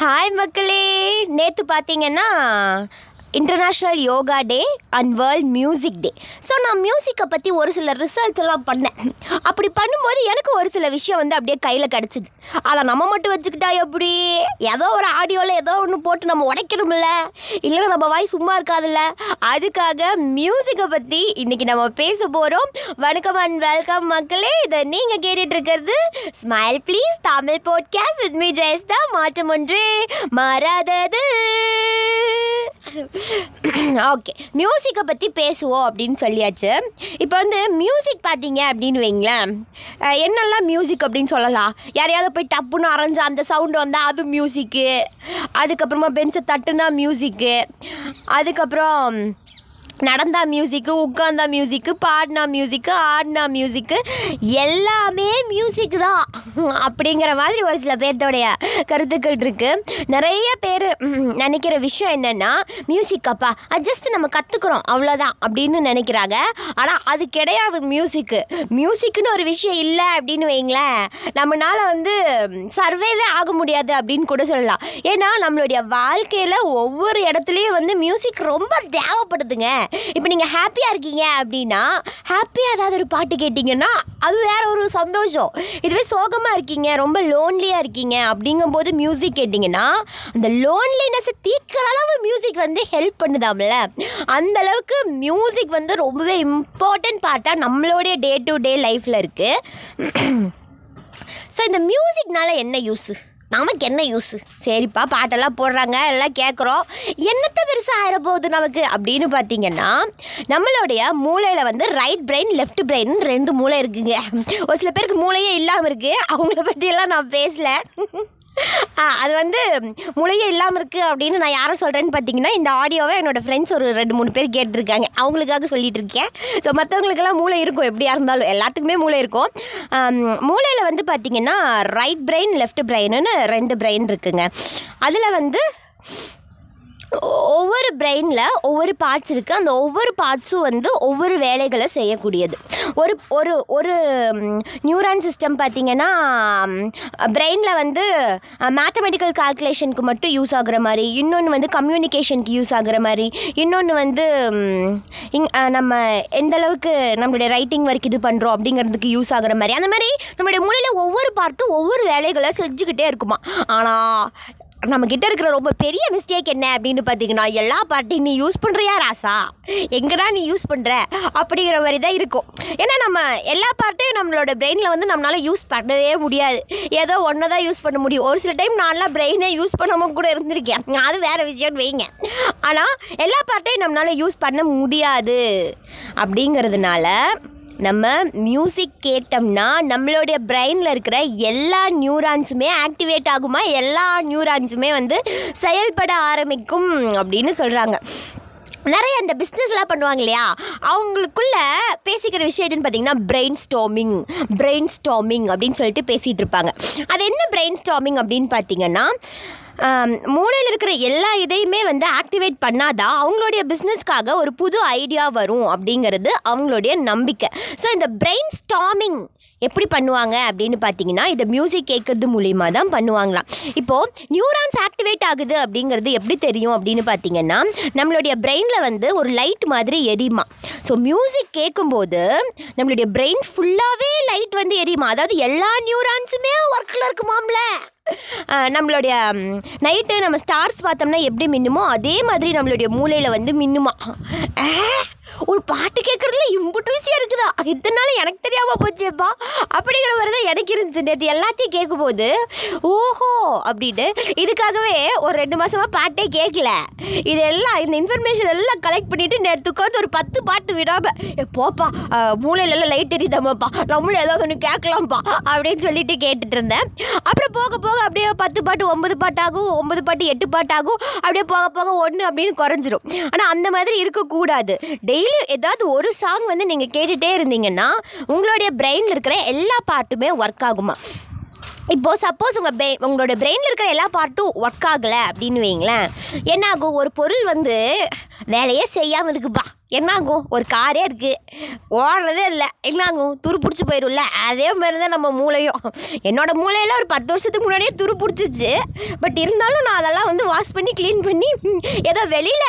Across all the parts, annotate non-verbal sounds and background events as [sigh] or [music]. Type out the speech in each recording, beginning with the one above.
Hi மக்களே. நேற்று பார்த்தீங்கன்னா international yoga day and world music day so நான் மியூசிக்கை பற்றி ஒரு சில ரிசர்ச் எல்லாம் பண்ணேன். அப்படி பண்ணும்போது எனக்கு ஒரு சில விஷயம் வந்து அப்படியே கையில் கிடச்சிது. அதை நம்ம மட்டும் வச்சுக்கிட்டா எப்படி? ஏதோ ஒரு ஆடியோவில் ஏதோ ஒன்று போட்டு நம்ம உடைக்கணும்ல? இல்லைன்னா நம்ம வாய் சும்மா இருக்காதுல்ல? அதுக்காக மியூசிக்கை பற்றி இன்றைக்கி நம்ம பேச போகிறோம் வணக்கம் அண்ட் வெல்கம் மக்களே. இதை நீங்கள் கேட்டுட்ருக்கிறது smile please Tamil podcast with me Jayastha. மாற்றம் ஒன்றே மாறாதது. ஓகே மியூசிக்கை பற்றி பேசுவோம் அப்படின்னு சொல்லியாச்சு. இப்போ வந்து மியூசிக் பார்த்தீங்க அப்படின்னு வைங்களேன். என்னெல்லாம் மியூசிக் அப்படின்னு சொல்லலாம்? யாரையாவது போய் டப்புன்னு அரைஞ்சா அந்த சவுண்டு வந்தால் அது மியூசிக்கு அதுக்கப்புறமா பெஞ்சை தட்டுனா மியூசிக்கு அதுக்கப்புறம் நடந்தா மியூசிக்கு உட்காந்தா மியூசிக்கு பாடினா மியூசிக்கு ஆடினா மியூசிக்கு எல்லாமே மியூசிக் தான் அப்படிங்கிற மாதிரி ஒரு சில பேர்த்தோடைய கருத்துக்கள் இருக்குது நிறைய பேர் நினைக்கிற விஷயம் என்னென்னா மியூசிக் அப்பா அது ஜஸ்ட் நம்ம கற்றுக்குறோம் அவ்வளோதான் அப்படின்னு நினைக்கிறாங்க. ஆனால் அது கிடையாது மியூசிக்கு மியூசிக்னு ஒரு விஷயம் இல்லை அப்படின்னு வைங்களேன். நம்மளால் வந்து சர்வேவே ஆக முடியாது அப்படின்னு கூட சொல்லலாம். ஏன்னா நம்மளுடைய வாழ்க்கையில் ஒவ்வொரு இடத்துலையும் வந்து மியூசிக் ரொம்ப தேவைப்படுதுங்க. இப்போ நீங்கள் ஹாப்பியாக இருக்கீங்க அப்படின்னா ஹாப்பியாக ஏதாவது ஒரு பாட்டு கேட்டிங்கன்னா அது வேற ஒரு சந்தோஷம். இதுவே சோகமாக இருக்கீங்க ரொம்ப லோன்லியாக இருக்கீங்க அப்படிங்கும்போது மியூசிக் கேட்டிங்கன்னா அந்த லோன்லினஸை தீக்கிற அளவு மியூசிக் வந்து ஹெல்ப் பண்ணுதாம்ல. அந்த அளவுக்கு மியூசிக் வந்து ரொம்பவே இம்பார்ட்டன்ட் பார்ட்டாக நம்மளுடைய டே டு டே லைஃப்பில் இருக்குது ஸோ இந்த மியூசிக்னால என்ன யூஸு நமக்கு என்ன யூஸு சரிப்பா பாட்டெல்லாம் போடுறாங்க எல்லாம் கேட்குறோம் என்னத்தை பெருசாக ஆயிர போகுது நமக்கு? அப்படின்னு பார்த்தீங்கன்னா நம்மளுடைய மூளையில் வந்து ரைட் பிரெயின் லெஃப்ட் பிரெயின் ரெண்டு மூளை இருக்குங்க. ஒரு சில பேருக்கு மூளையே இல்லாமல் இருக்குது அவங்கள பற்றியெல்லாம் நான் பேசலை. அது வந்து முளையே இல்லாமல் இருக்குது அப்படின்னு நான் யாரை சொல்கிறேன்னு பார்த்தீங்கன்னா இந்த ஆடியோவை என்னோடய ஃப்ரெண்ட்ஸ் ஒரு ரெண்டு மூணு பேர் கேட்டிருக்காங்க. அவங்களுக்காக சொல்லிட்டு இருக்கேன். ஸோ மற்றவங்களுக்கெல்லாம் மூளை இருக்கும் எப்படியா இருந்தாலும். எல்லாத்துக்குமே மூளை இருக்கும். மூளையில் வந்து பார்த்தீங்கன்னா ரைட் பிரெயின் லெஃப்ட் பிரெயின்னு ரெண்டு பிரெயின் இருக்குங்க. அதில் வந்து ஒவ்வொரு பிரெயினில் ஒவ்வொரு பார்ட்ஸ் இருக்குது அந்த ஒவ்வொரு பார்ட்ஸும் வந்து ஒவ்வொரு வேலைகளை செய்யக்கூடியது. ஒரு ஒரு ஒரு நியூரான் சிஸ்டம் பார்த்திங்கன்னா பிரெயினில் வந்து மேத்தமெட்டிக்கல் கால்குலேஷனுக்கு மட்டும் யூஸ் ஆகுற மாதிரி இன்னொன்று வந்து கம்யூனிகேஷனுக்கு யூஸ் ஆகுற மாதிரி இன்னொன்று வந்து இங் நம்ம எந்த அளவுக்கு நம்மளுடைய ரைட்டிங் வரைக்கும் இது பண்ணுறோம் அப்படிங்கிறதுக்கு யூஸ் ஆகுற மாதிரி. அந்த மாதிரி நம்மளுடைய மூளையில் ஒவ்வொரு பார்ட்டும் ஒவ்வொரு வேலைகளை செஞ்சுக்கிட்டே இருக்குமா. ஆனால் நம்ம கிட்ட இருக்கிற ரொம்ப பெரிய மிஸ்டேக் என்ன அப்படின்னு பார்த்தீங்கன்னா எல்லா பார்ட்டியும் நீ யூஸ் பண்ணுறியா ராசா? எங்கடா நீ யூஸ் பண்ணுற அப்படிங்கிற மாதிரி தான் இருக்கும். ஏன்னா நம்ம எல்லா பார்ட்டையும் நம்மளோட பிரெயினில் வந்து நம்மளால் யூஸ் பண்ணவே முடியாது. ஏதோ ஒன்று தான் யூஸ் பண்ண முடியும். ஒரு சில டைம் நான்லாம் பிரெயினே யூஸ் பண்ணாமல் கூட இருந்திருக்கேன். அது வேறு விஷயம்னு வைங்க. ஆனால் எல்லா பார்ட்டையும் நம்மளால் யூஸ் பண்ண முடியாது. அப்படிங்கிறதுனால நம்ம மியூசிக் கேட்டோம்னா நம்மளுடைய பிரெயினில் இருக்கிற எல்லா நியூரான்ஸுமே ஆக்டிவேட் ஆகுமா? எல்லா நியூரான்ஸுமே வந்து செயல்பட ஆரம்பிக்கும் அப்படின்னு சொல்கிறாங்க நிறைய அந்த பிஸ்னஸ்லாம் பண்ணுவாங்க இல்லையா? அவங்களுக்குள்ள பேசிக்கிற விஷயம் என்னன்னு பார்த்தீங்கன்னா பிரெயின் ஸ்டாமிங் பிரெயின் ஸ்டாமிங் அப்படின்னு சொல்லிட்டு பேசிகிட்டு இருப்பாங்க. அது என்ன பிரெயின் ஸ்டாமிங் அப்படின்னு பார்த்தீங்கன்னா மூளையில் இருக்கிற எல்லா இதையுமே வந்து ஆக்டிவேட் பண்ணாதான் அவங்களுடைய பிஸ்னஸ்க்காக ஒரு புது ஐடியா வரும் அப்படிங்கிறது அவங்களுடைய நம்பிக்கை. ஸோ இந்த பிரெயின் ஸ்டாமிங் எப்படி பண்ணுவாங்க அப்படின்னு பார்த்தீங்கன்னா இந்த மியூசிக் கேட்குறது மூலிமா தான் பண்ணுவாங்களாம். இப்போது நியூரான்ஸ் ஆக்டிவேட் ஆகுது அப்படிங்கிறது எப்படி தெரியும் அப்படின்னு பார்த்தீங்கன்னா நம்மளுடைய பிரெயினில் வந்து ஒரு லைட் மாதிரி எரியுமா. ஸோ மியூசிக் கேட்கும்போது நம்மளுடைய பிரெயின் ஃபுல்லாகவே லைட் வந்து எரியுமா. அதாவது எல்லா நியூரான்ஸுமே ஒர்க்கில் இருக்குமாம்ல. நம்மளுடைய நைட்டு நம்ம ஸ்டார்ஸ் பார்த்தோம்னா எப்படி மின்னுமோ அதே மாதிரி நம்மளுடைய மூளையில் வந்து மின்னுமா? ஒரு பாட்டு கேட்குறதுல இம்புட்டு விஷயம் இருக்குதா? இத்தனை நாள் எனக்கு தெரியாமல் போச்சேப்பா அப்படிங்கிற மாதிரி தான் எனக்கு இருந்துச்சு. நேற்று எல்லாத்தையும் கேட்கும்போது ஓஹோ அப்படின்ட்டு இதுக்காகவே ஒரு ரெண்டு மாதமாக பாட்டே கேட்கல இதெல்லாம் இந்த இன்ஃபர்மேஷன் எல்லாம் கலெக்ட் பண்ணிவிட்டு நேற்று உட்காந்து ஒரு பத்து பாட்டு விடாமல் போப்பா மூளையிலலாம் லைட் எரியுதாமாப்பா? நம்மளும் ஏதாவது ஒன்று கேட்கலாம்ப்பா அப்படின்னு சொல்லிட்டு கேட்டுட்டு இருந்தேன். அப்புறம் போக போக அப்படியே பத்து பாட்டு ஒன்பது பாட்டாகும் ஒன்பது பாட்டு எட்டு பாட்டாகும். அப்படியே போக போக ஒன்று அப்படின்னு குறைஞ்சிரும். ஆனால் அந்த மாதிரி இருக்கக்கூடாது. டெய்லி ஏதாவது ஒரு சாங் வந்து நீங்கள் கேட்டுகிட்டே இருந்தீங்கன்னா உங்களுடைய பிரெயினில் இருக்கிற எல்லா பார்ட்டுமே ஒர்க் ஆகுமா? இப்போது சப்போஸ் உங்கள் பிரெயின் உங்களோட பிரெயினில் இருக்கிற எல்லா பார்ட்டும் ஒர்க் ஆகலை அப்படின்னு வைங்களேன் என்ன ஆகும் ஒரு பொருள் வந்து வேலையே செய்யாமல் இருக்குப்பா. என்னாகும்? ஒரு காரே இருக்குது ஓடுறதே இல்லை. என்னாகும்? துரு பிடிச்சி போயிடும்ல அதே மாதிரி தான் நம்ம மூளையும். என்னோடய மூளையில் ஒரு பத்து வருஷத்துக்கு முன்னாடியே துரு பிடிச்சிச்சு. பட் இருந்தாலும் நான் அதெல்லாம் வந்து வாஷ் பண்ணி க்ளீன் பண்ணி ஏதோ வெளியில்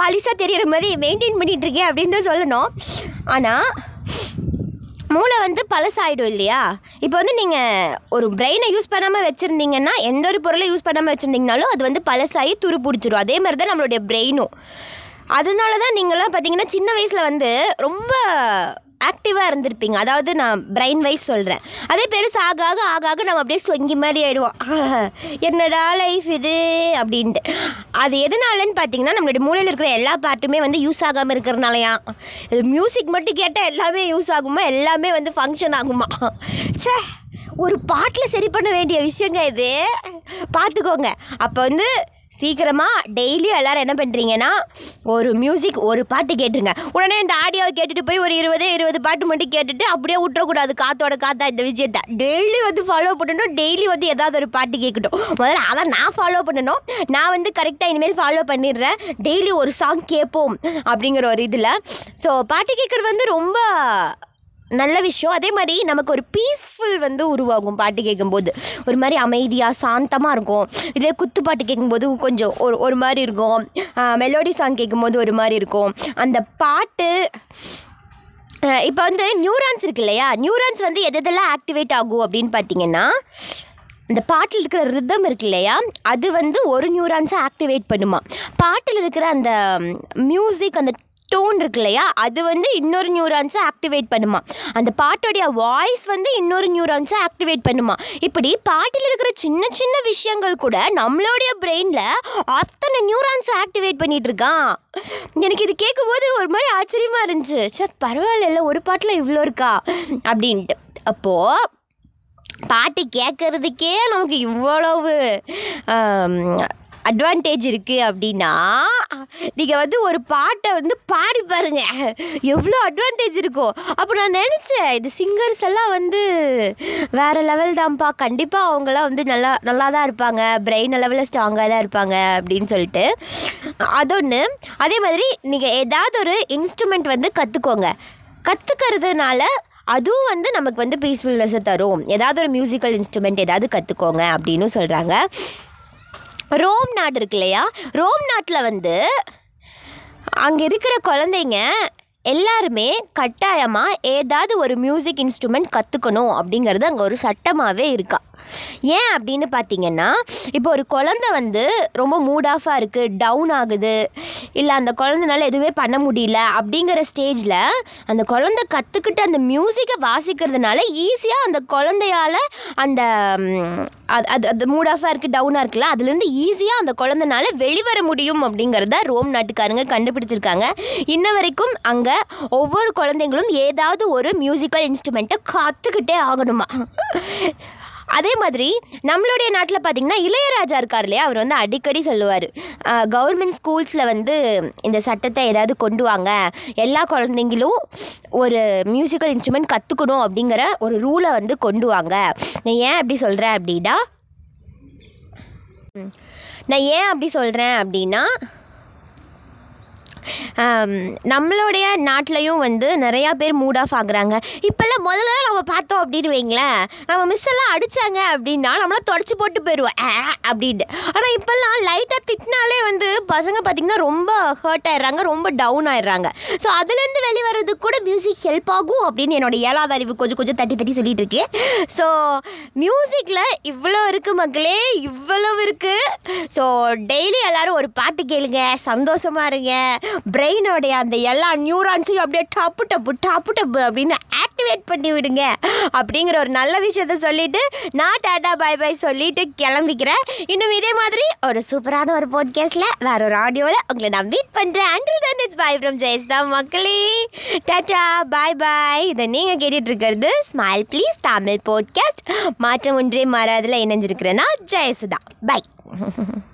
பாலிஷாக தெரிகிற மாதிரி மெயின்டைன் பண்ணிகிட்ருக்கேன் அப்படின்னு தான் சொல்லணும். ஆனால் மூளை வந்து பழசாயிடும் இல்லையா? இப்போ வந்து நீங்கள் ஒரு பிரெயினை யூஸ் பண்ணாமல் வச்சுருந்தீங்கன்னா எந்த ஒரு பொருளை யூஸ் பண்ணாமல் வச்சுருந்தீங்கனாலும் அது வந்து பழசாகி துரு பிடிச்சிடும் அதே மாதிரி தான் நம்மளுடைய பிரெயினும் அதனால தான் நீங்களாம் பார்த்தீங்கன்னா சின்ன வயசில் வந்து ரொம்ப ஆக்டிவாக இருந்திருப்பீங்க. அதாவது நான் பிரெயின் வைஸ் சொல்கிறேன் அதே பெருசு ஆக ஆக ஆக ஆக நம்ம அப்படியே சொங்கி மாதிரி ஆகிடுவோம் என்னடா லைஃப் இது? அப்படின்ட்டு. அது எதனாலன்னு பார்த்தீங்கன்னா நம்மளுடைய மூளையில் இருக்கிற எல்லா பார்ட்டுமே வந்து யூஸ் ஆகாமல் இருக்கிறனாலயா. இது மியூசிக் மட்டும் கேட்டால் எல்லாமே யூஸ் ஆகுமா? எல்லாமே வந்து ஃபங்க்ஷன் ஆகுமா? ச்சே ஒரு பாட்டில் சரி பண்ண வேண்டிய விஷயங்க இது. பார்த்துக்கோங்க அப்போ வந்து சீக்கிரமாக டெய்லியும் எல்லோரும் என்ன பண்ணுறீங்கன்னா ஒரு மியூசிக் ஒரு பாட்டு கேட்டுருங்க. உடனே இந்த ஆடியோவை கேட்டுட்டு போய் ஒரு இருபது இருபது பாட்டு மட்டும் கேட்டுட்டு அப்படியே விட்டுறக்கூடாது. காத்தோட காத்தா இந்த விஷயத்தை டெய்லி வந்து ஃபாலோ பண்ணணும். டெய்லி வந்து ஏதாவது ஒரு பாட்டு கேட்கட்டும். முதல்ல அதான் நான் ஃபாலோ பண்ணணும். நான் வந்து கரெக்டாக இனிமேல் ஃபாலோ பண்ணிடுறேன். டெய்லி ஒரு சாங் கேட்போம் அப்படிங்கிற ஒரு இதில். ஸோ பாட்டு கேட்குறது வந்து ரொம்ப நல்ல விஷயம். அதே மாதிரி நமக்கு ஒரு பீஸ்ஃபுல் வந்து உருவாகும் பாட்டு கேட்கும்போது ஒரு மாதிரி அமைதியாக சாந்தமாக இருக்கும். இதே குத்து பாட்டு கேட்கும்போது கொஞ்சம் ஒரு ஒரு மாதிரி இருக்கும். மெலோடி சாங் கேட்கும்போது ஒரு மாதிரி இருக்கும். அந்த பாட்டு இப்போ வந்து நியூரான்ஸ் இருக்கு இல்லையா? நியூரான்ஸ் வந்து எது எதெல்லாம் ஆக்டிவேட் ஆகும் அப்படின்னு பார்த்தீங்கன்னா இந்த பாட்டில் இருக்கிற ரிதம் இருக்கு இல்லையா? அது வந்து ஒரு நியூரான்ஸை ஆக்டிவேட் பண்ணுமா. பாட்டில் இருக்கிற அந்த மியூசிக் அந்த டோன் இருக்கு இல்லையா அது வந்து இன்னொரு நியூரான்ஸை ஆக்டிவேட் பண்ணுமா. அந்த பாட்டோடைய வாய்ஸ் வந்து இன்னொரு நியூரான்ஸை ஆக்டிவேட் பண்ணுமா. இப்படி பாட்டில் இருக்கிற சின்ன சின்ன விஷயங்கள் கூட நம்மளுடைய பிரெயினில் அத்தனை நியூரான்ஸை ஆக்டிவேட் பண்ணிட்டு இருக்கான் எனக்கு இது கேட்கும்போது ஒரு மாதிரி ஆச்சரியமாக இருந்துச்சு. சார் பரவாயில்ல ஒரு பாட்டில் இவ்வளோ இருக்கா? அப்படின்ட்டு. அப்போது பாட்டு கேட்குறதுக்கே நமக்கு இவ்வளவு அட்வான்டேஜ் இருக்குது அப்படின்னா நீங்கள் வந்து ஒரு பாட்டை வந்து பாடி பாருங்கள் எவ்வளோ அட்வான்டேஜ் இருக்கும் அப்போ நான் நினச்சேன் இது சிங்கர்ஸ் எல்லாம் வந்து வேறு லெவல் தான்ப்பா. கண்டிப்பாக அவங்களாம் வந்து நல்லா நல்லா தான் இருப்பாங்க பிரெயின் லெவலில் ஸ்ட்ராங்காக தான் இருப்பாங்க அப்படின்னு சொல்லிட்டு. அதொன்று அதே மாதிரி நீங்கள் ஏதாவது ஒரு இன்ஸ்ட்ருமெண்ட் வந்து கற்றுக்கோங்க கற்றுக்கிறதுனால அதுவும் வந்து நமக்கு வந்து பீஸ்ஃபுல்னஸை தரும். ஏதாவது ஒரு மியூசிக்கல் இன்ஸ்ட்ருமெண்ட் ஏதாவது கற்றுக்கோங்க அப்படின்னு சொல்கிறாங்க ரோம் நாடு இருக்கு இல்லையா ரோம் நாட்டில் வந்து அங்கே இருக்கிற குழந்தைங்க எல்லாருமே கட்டாயமாக ஏதாவது ஒரு மியூசிக் இன்ஸ்ட்ருமெண்ட் கற்றுக்கணும் அப்படிங்கிறது அங்கே ஒரு சட்டமாகவே இருக்கா. ஏன் அப்படின்னு பார்த்தீங்கன்னா இப்போ ஒரு குழந்தை வந்து ரொம்ப மூட் ஆஃபாக இருக்குது டவுன் ஆகுது இல்லை அந்த குழந்தைனால எதுவுமே பண்ண முடியல அப்படிங்கிற ஸ்டேஜில் அந்த குழந்தை கற்றுக்கிட்டு அந்த மியூசிக்கை வாசிக்கிறதுனால ஈஸியாக அந்த குழந்தையால் அந்த அது அது அது மூட் ஆஃபாக இருக்குது டவுனாக இருக்குல்ல அதுலேருந்து ஈஸியாக அந்த குழந்தைனால வெளிவர முடியும் அப்படிங்கிறத ரோம் நாட்டுக்காரங்க கண்டுபிடிச்சிருக்காங்க. இன்ன வரைக்கும் அங்கே ஒவ்வொரு குழந்தைங்களும் ஏதாவது ஒரு மியூசிக்கல் இன்ஸ்ட்ருமெண்ட்டை கற்றுக்கிட்டே ஆகணுமா? அதே மாதிரி நம்மளுடைய நாட்டில் பார்த்திங்கன்னா இளையராஜா இருக்கார் இல்லையா? அவர் வந்து அடிக்கடி சொல்லுவார். கவர்மெண்ட் ஸ்கூல்ஸில் வந்து இந்த சட்டத்தை ஏதாவது கொண்டு வாங்க. எல்லா குழந்தைங்களும் ஒரு மியூசிக்கல் இன்ஸ்ட்ருமெண்ட் கற்றுக்கணும் அப்படிங்கிற ஒரு ரூலை வந்து கொண்டு வாங்க. நான் ஏன் அப்படி சொல்கிறேன் அப்படின்னா நான் ஏன் அப்படி சொல்கிறேன் அப்படின்னா நம்மளுடைய நாட்டிலையும் வந்து நிறையா பேர் மூட் ஆஃப் ஆகுறாங்க. இப்போல்லாம் முதல்ல நம்ம பார்த்தோம் அப்படின்னு வைங்களேன். நம்ம மிஸ் எல்லாம் அடித்தாங்க அப்படின்னா நம்மளாம் தொடச்சி போட்டு போயிடுவோம் ஆ அப்படின்ட்டு. ஆனால் இப்போல்லாம் லைட்டாக திட்டினாலே வந்து பசங்க பார்த்திங்கன்னா ரொம்ப ஹர்ட் ஆயிடுறாங்க ரொம்ப டவுன் ஆயிடுறாங்க. ஸோ அதுலேருந்து வெளிவரதுக்கு கூட மியூசிக் ஹெல்ப் ஆகும் அப்படின்னு என்னோட ஏழாவது அறிவு கொஞ்சம் கொஞ்சம் தட்டி தட்டி சொல்லிட்டு இருக்கேன் ஸோ மியூசிக்கில் இவ்வளோ இருக்குது மக்களே இவ்வளவு இருக்குது ஸோ டெய்லி எல்லோரும் ஒரு பாட்டு கேளுங்க சந்தோஷமாக இருங்க. பிரெயினோடைய அந்த எல்லா நியூரான்ஸையும் அப்படியே டப்பு டப்பு டப்பு டப்பு அப்படின்னு ஆக்டிவேட் பண்ணி விடுங்க. அப்படிங்கிற ஒரு நல்ல விஷயத்த சொல்லிட்டு நான் டாடா பாய் பாய் சொல்லிட்டு கிளம்பிக்கிறேன். இன்னும் இதே மாதிரி ஒரு சூப்பரான ஒரு பாட்காஸ்ட்டில் வேற ஒரு ஆடியோவில் உங்களை நான் மீட் பண்ணுறேன் until then it's bye from Jayastha மக்களே. டாடா பாய் பாய் இதை நீங்கள் கேட்டுட்டு இருக்கிறது ஸ்மைல் ப்ளீஸ் தமிழ் போட்காஸ்ட் மாற்றம் ஒன்றே மாறாதில் இணைஞ்சிருக்கிறேன்னா ஜெயசுதா பை [laughs]